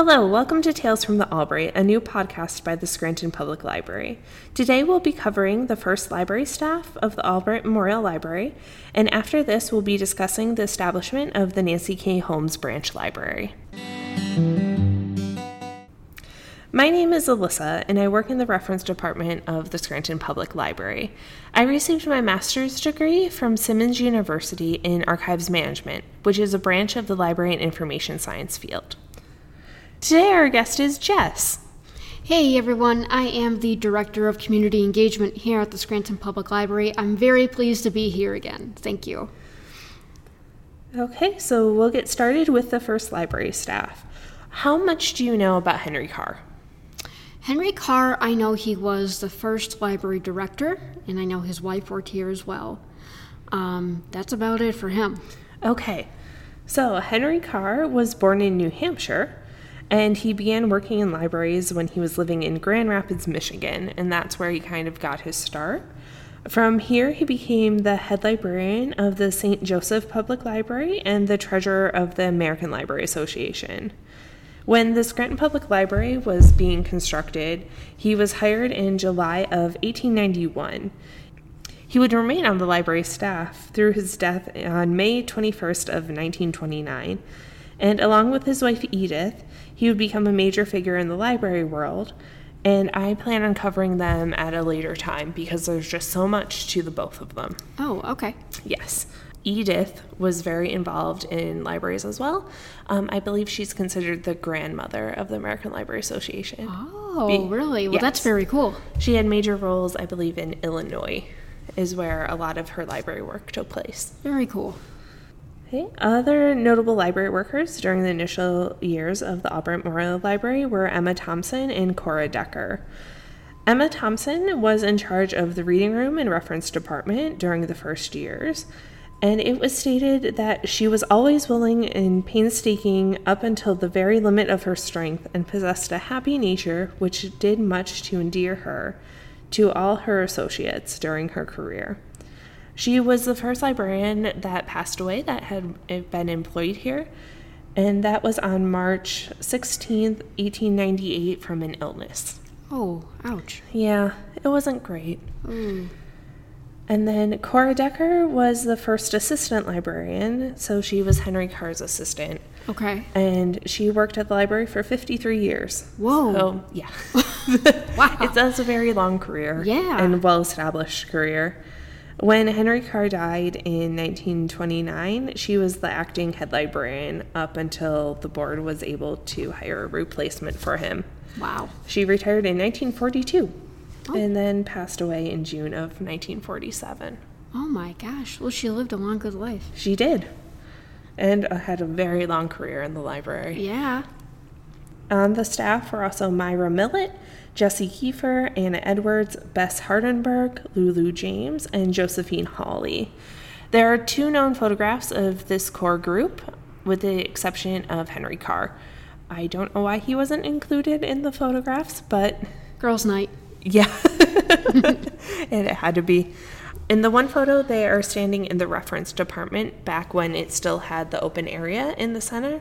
Hello, welcome to Tales from the Albright, a new podcast by the Scranton Public Library. Today we'll be covering the first library staff of the Albright Memorial Library, and after this, we'll be discussing the establishment of the Nancy K. Holmes Branch Library. My name is Alyssa, and I work in the reference department of the Scranton Public Library. I received my master's degree from Simmons University in Archives Management, which is a branch of the library and information science field. Today, our guest is Jess. Hey everyone, I am the Director of Community Engagement here at the Scranton Public Library. I'm very pleased to be here again. Thank you. Okay, so we'll get started with the first library staff. How much do you know about Henry Carr? Henry Carr, I know he was the first library director, and I know his wife worked here as well. Um, that's about it for him. Okay, so Henry Carr was born in New Hampshire and he began working in libraries when he was living in Grand Rapids, Michigan, and that's where he kind of got his start. From here, he became the head librarian of the St. Joseph Public Library and the treasurer of the American Library Association. When the Scranton Public Library was being constructed, he was hired in July of 1891. He would remain on the library staff through his death on May 21st of 1929, and along with his wife Edith, he would become a major figure in the library world, and I plan on covering them at a later time because there's just so much to the both of them. Oh, okay. Yes. Edith was very involved in libraries as well. Um, I believe she's considered the grandmother of the American Library Association. Oh, Be- really? Well, yes. that's very cool. She had major roles, I believe, in Illinois, is where a lot of her library work took place. Very cool. Okay. Other notable library workers during the initial years of the Albright Memorial Library were Emma Thompson and Cora Decker. Emma Thompson was in charge of the reading room and reference department during the first years, and it was stated that she was always willing and painstaking up until the very limit of her strength and possessed a happy nature which did much to endear her to all her associates during her career. She was the first librarian that passed away that had been employed here, and that was on March 16th, 1898, from an illness. Oh, ouch. Yeah, it wasn't great. Mm. And then Cora Decker was the first assistant librarian, so she was Henry Carr's assistant. Okay. And she worked at the library for 53 years. Whoa. So, yeah. wow. It's, that's a very long career. Yeah. And well established career. When Henry Carr died in 1929, she was the acting head librarian up until the board was able to hire a replacement for him. Wow. She retired in 1942 oh. and then passed away in June of 1947. Oh my gosh. Well, she lived a long, good life. She did. And uh, had a very long career in the library. Yeah. On the staff were also Myra Millett, Jessie Kiefer, Anna Edwards, Bess Hardenberg, Lulu James, and Josephine Hawley. There are two known photographs of this core group, with the exception of Henry Carr. I don't know why he wasn't included in the photographs, but. Girls' night. Yeah. and it had to be. In the one photo, they are standing in the reference department back when it still had the open area in the center.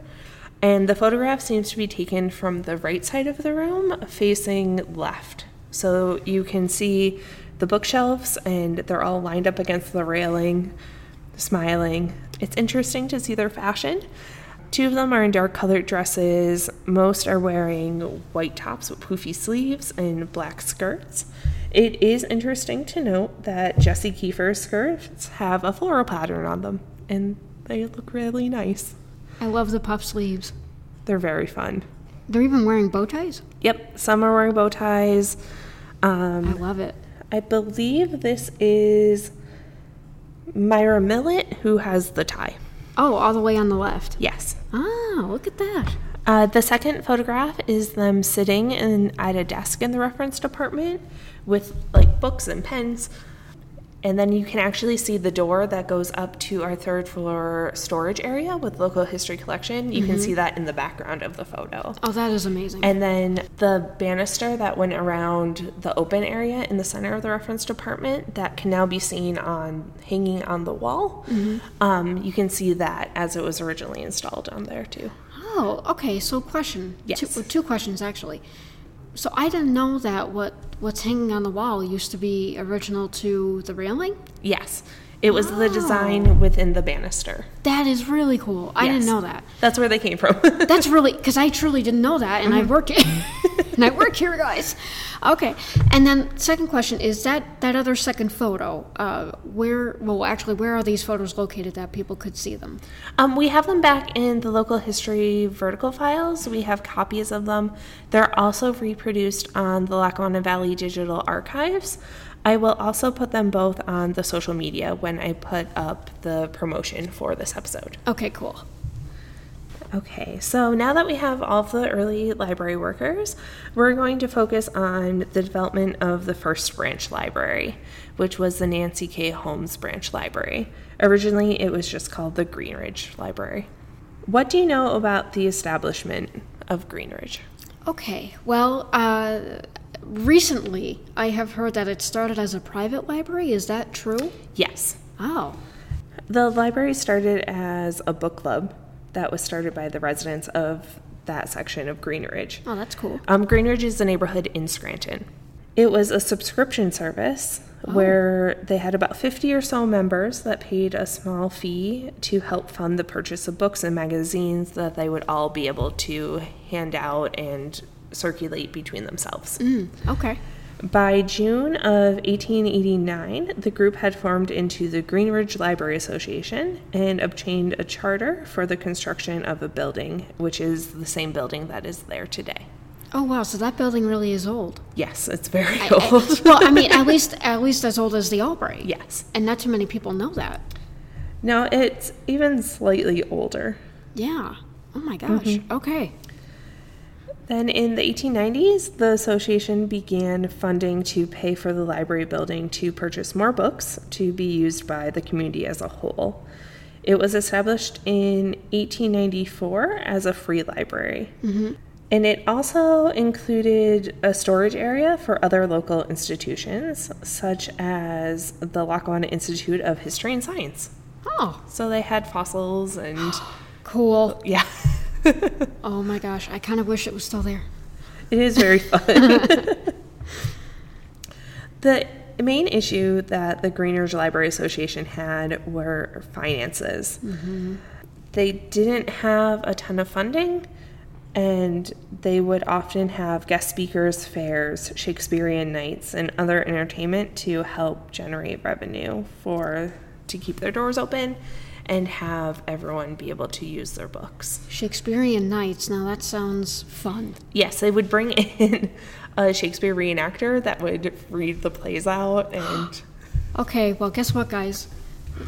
And the photograph seems to be taken from the right side of the room, facing left. So you can see the bookshelves, and they're all lined up against the railing, smiling. It's interesting to see their fashion. Two of them are in dark colored dresses. Most are wearing white tops with poofy sleeves and black skirts. It is interesting to note that Jessie Kiefer's skirts have a floral pattern on them, and they look really nice. I love the puff sleeves. They're very fun. They're even wearing bow ties? Yep, some are wearing bow ties. Um, I love it. I believe this is Myra Millett who has the tie. Oh, all the way on the left? Yes. Ah, look at that. Uh, the second photograph is them sitting in, at a desk in the reference department with like books and pens and then you can actually see the door that goes up to our third floor storage area with local history collection. You mm-hmm. can see that in the background of the photo. Oh, that is amazing. And then the banister that went around the open area in the center of the reference department that can now be seen on hanging on the wall. Mm-hmm. Um, you can see that as it was originally installed on there too. Oh, okay. So, question. Yes. Two, two questions actually. So, I didn't know that what what's hanging on the wall used to be original to the railing. Yes. It was the design within the banister. That is really cool. I didn't know that. That's where they came from. That's really because I truly didn't know that, and I Mm-hmm. work and I work here, guys. Okay, and then second question is that that other second photo. Uh, where? Well, actually, where are these photos located that people could see them? Um, we have them back in the local history vertical files. We have copies of them. They're also reproduced on the Lackawanna Valley Digital Archives. I will also put them both on the social media when I put up the promotion for this episode. Okay, cool. Okay, so now that we have all of the early library workers, we're going to focus on the development of the first branch library, which was the Nancy K. Holmes Branch Library. Originally, it was just called the Greenridge Library. What do you know about the establishment of Greenridge? Okay, well, uh, recently I have heard that it started as a private library. Is that true? Yes. Oh, The library started as a book club that was started by the residents of that section of Greenridge. oh, that's cool. Um, Greenridge is a neighborhood in Scranton. It was a subscription service where they had about 50 or so members that paid a small fee to help fund the purchase of books and magazines that they would all be able to hand out and circulate between themselves. Mm, okay. By June of 1889, the group had formed into the Greenridge Library Association and obtained a charter for the construction of a building, which is the same building that is there today. Oh wow, so that building really is old. Yes, it's very I- old. well, I mean, at least at least as old as the Albright. yes. And not too many people know that. No, it's even slightly older. Yeah. Oh my gosh. Okay. Then in the 1890s, the association began funding to pay for the library building to purchase more books to be used by the community as a whole. It was established in 1894 as a free library. Mm-hmm. And it also included a storage area for other local institutions, such as the Lackawanna Institute of History and Science. Oh, So they had fossils and, cool. yeah. Oh my gosh, I kind of wish it was still there. It is very fun. the main issue that the Greenridge Library Association had were finances. Mm-hmm. They didn't have a ton of funding, and they would often have guest speakers, fairs, Shakespearean nights, and other entertainment to help generate revenue for to keep their doors open and have everyone be able to use their books. Shakespearean Nights. Now that sounds fun. Yes, they would bring in a Shakespeare reenactor that would read the plays out and Okay, well, guess what, guys?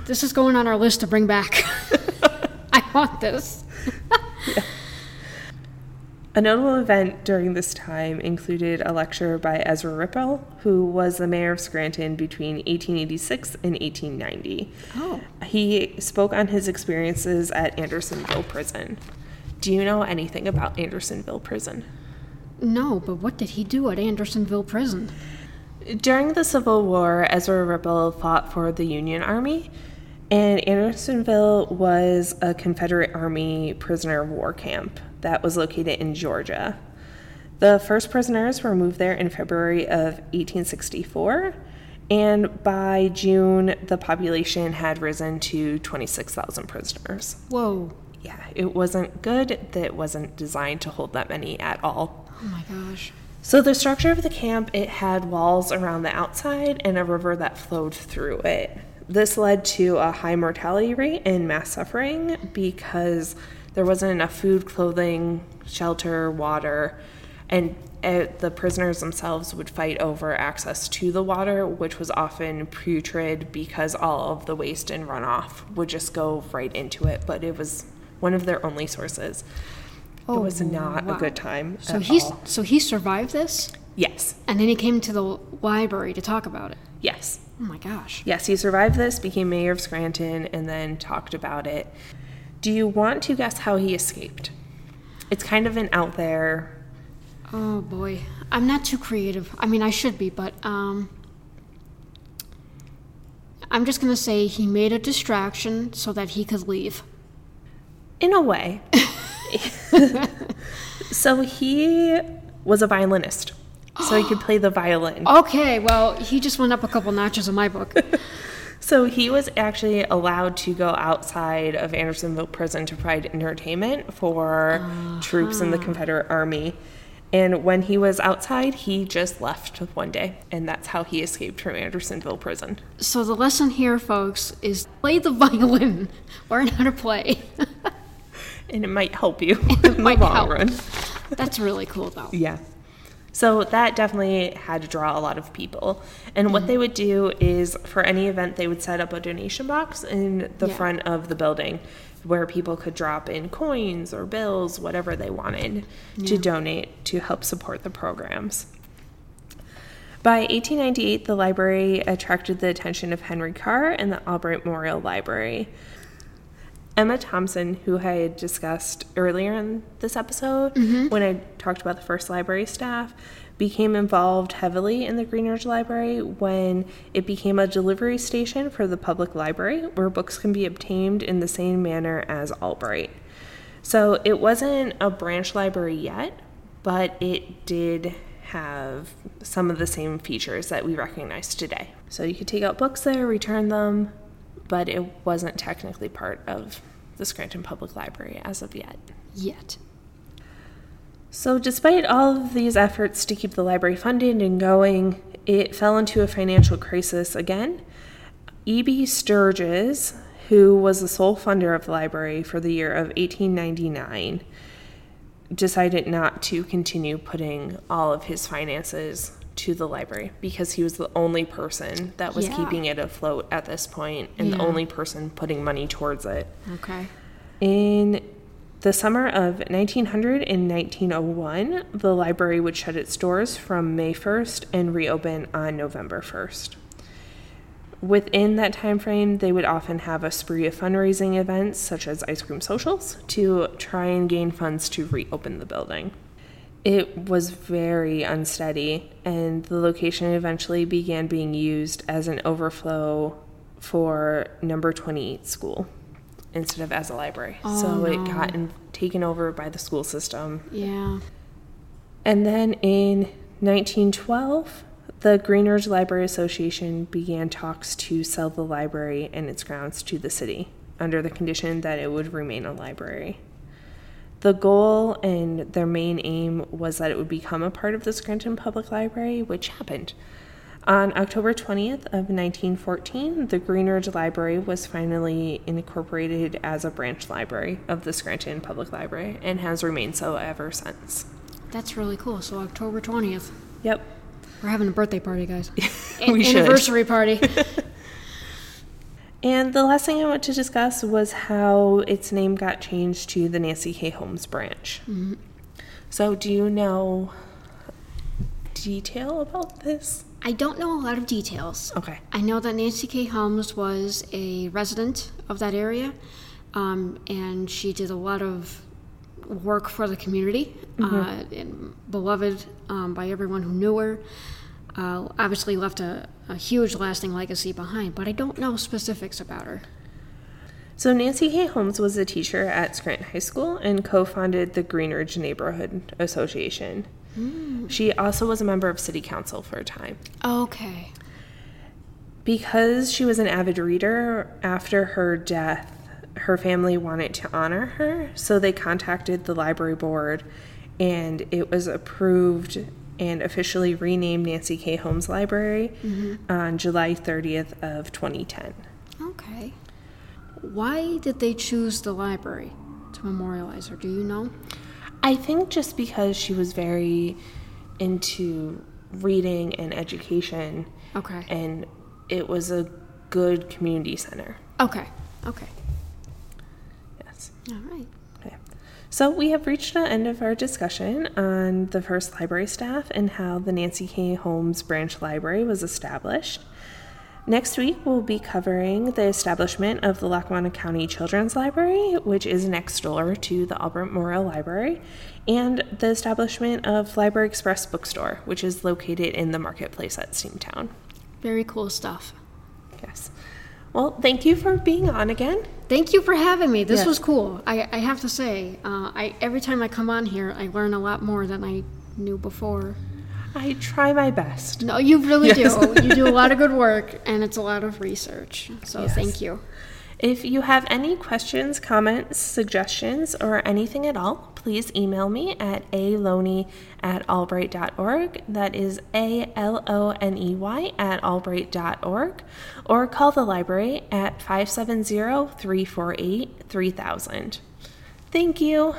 This is going on our list to bring back. I want this. a notable event during this time included a lecture by Ezra Ripple, who was the mayor of Scranton between 1886 and 1890. Oh. He spoke on his experiences at Andersonville Prison. Do you know anything about Andersonville Prison? No, but what did he do at Andersonville Prison? During the Civil War, Ezra Ripple fought for the Union Army, and Andersonville was a Confederate Army prisoner of war camp that was located in Georgia. The first prisoners were moved there in February of 1864, and by June, the population had risen to 26,000 prisoners. Whoa. Yeah, it wasn't good. That it wasn't designed to hold that many at all. Oh my gosh. So the structure of the camp, it had walls around the outside and a river that flowed through it. This led to a high mortality rate and mass suffering because there wasn't enough food, clothing, shelter, water, and the prisoners themselves would fight over access to the water, which was often putrid because all of the waste and runoff would just go right into it. But it was one of their only sources. it oh, was not wow. a good time. So all. so he survived this, Yes. and then he came to the library to talk about it. Yes. Oh my gosh. Yes, he survived this, became mayor of Scranton, and then talked about it. Do you want to guess how he escaped? It's kind of an out there. Oh boy, I'm not too creative. I mean, I should be, but um, I'm just gonna say he made a distraction so that he could leave. In a way. So he was a violinist. So he could play the violin. Okay, well, he just went up a couple notches in my book. So he was actually allowed to go outside of Andersonville prison to provide entertainment for troops in the uh-huh. Confederate Army. And when he was outside, he just left one day. And that's how he escaped from Andersonville prison. so the lesson here, folks, is play the violin. Learn how to play. And it might help you in the long help. run. That's really cool, though. Yeah. So that definitely had to draw a lot of people. And what they would do is for any event, they would set up a donation box in the Yeah. front of the building where people could drop in coins or bills, whatever they wanted to donate to help support the programs. By 1898, the library attracted the attention of Henry Carr and the Albright Memorial Library. Emma Thompson, who I had discussed earlier in this episode mm-hmm. when I talked about the first library staff, became involved heavily in the Greenridge Library when it became a delivery station for the public library where books can be obtained in the same manner as Albright. So it wasn't a branch library yet, but it did have some of the same features that we recognize today. So you could take out books there, return them, but it wasn't technically part of the Scranton Public Library as of yet. Yet. So, despite all of these efforts to keep the library funded and going, it fell into a financial crisis again. E.B. Sturges, who was the sole funder of the library for the year of 1899, decided not to continue putting all of his finances to the library because he was the only person that was Yeah. keeping it afloat at this point and the only person putting money towards it. Okay. In the summer of 1900 and 1901, the library would shut its doors from May 1st and reopen on November 1st. Within that time frame, they would often have a spree of fundraising events such as ice cream socials to try and gain funds to reopen the building. It was very unsteady, and the location eventually began being used as an overflow for number 28 school instead of as a library. Oh, so it got in, taken over by the school system. Yeah. And then in 1912, the Greenridge Library Association began talks to sell the library and its grounds to the city under the condition that it would remain a library. The goal and their main aim was that it would become a part of the Scranton Public Library, which happened. On October 20th of 1914, the Greenridge Library was finally incorporated as a branch library of the Scranton Public Library and has remained so ever since. That's really cool. So October 20th. Yep. We're having a birthday party, guys. We should. Anniversary party. And the last thing I want to discuss was how its name got changed to the Nancy K. Holmes branch. So, do you know detail about this? I don't know a lot of details. Okay. I know that Nancy K. Holmes was a resident of that area, um, and she did a lot of work for the community, uh, and beloved um, by everyone who knew her. Uh, obviously, left a, a huge lasting legacy behind, but I don't know specifics about her. So, Nancy K. Holmes was a teacher at Scranton High School and co founded the Greenridge Neighborhood Association. She also was a member of City Council for a time. Okay. Because she was an avid reader, after her death, her family wanted to honor her, so they contacted the library board and it was approved and officially renamed Nancy K. Holmes Library mm-hmm. on July 30th of 2010. Okay. Why did they choose the library to memorialize her? Do you know? I think just because she was very into reading and education Okay. and it was a good community center. Okay. Okay. Yes. All right. So we have reached the end of our discussion on the first library staff and how the Nancy K. Holmes Branch Library was established. Next week, we'll be covering the establishment of the Lackawanna County Children's Library, which is next door to the Albright Memorial Library, and the establishment of Library Express Bookstore, which is located in the marketplace at Steamtown. Very cool stuff. Yes. Well, thank you for being on again. Thank you for having me. This Yeah. was cool. I, I have to say, uh, I every time I come on here, I learn a lot more than I knew before. I try my best. No, you really Yes. do. You do a lot of good work, and it's a lot of research. So Yes. thank you. If you have any questions, comments, suggestions, or anything at all, please email me at aloney at albright.org. That is A L O N E Y at albright.org. Or call the library at 570 348 3000. Thank you.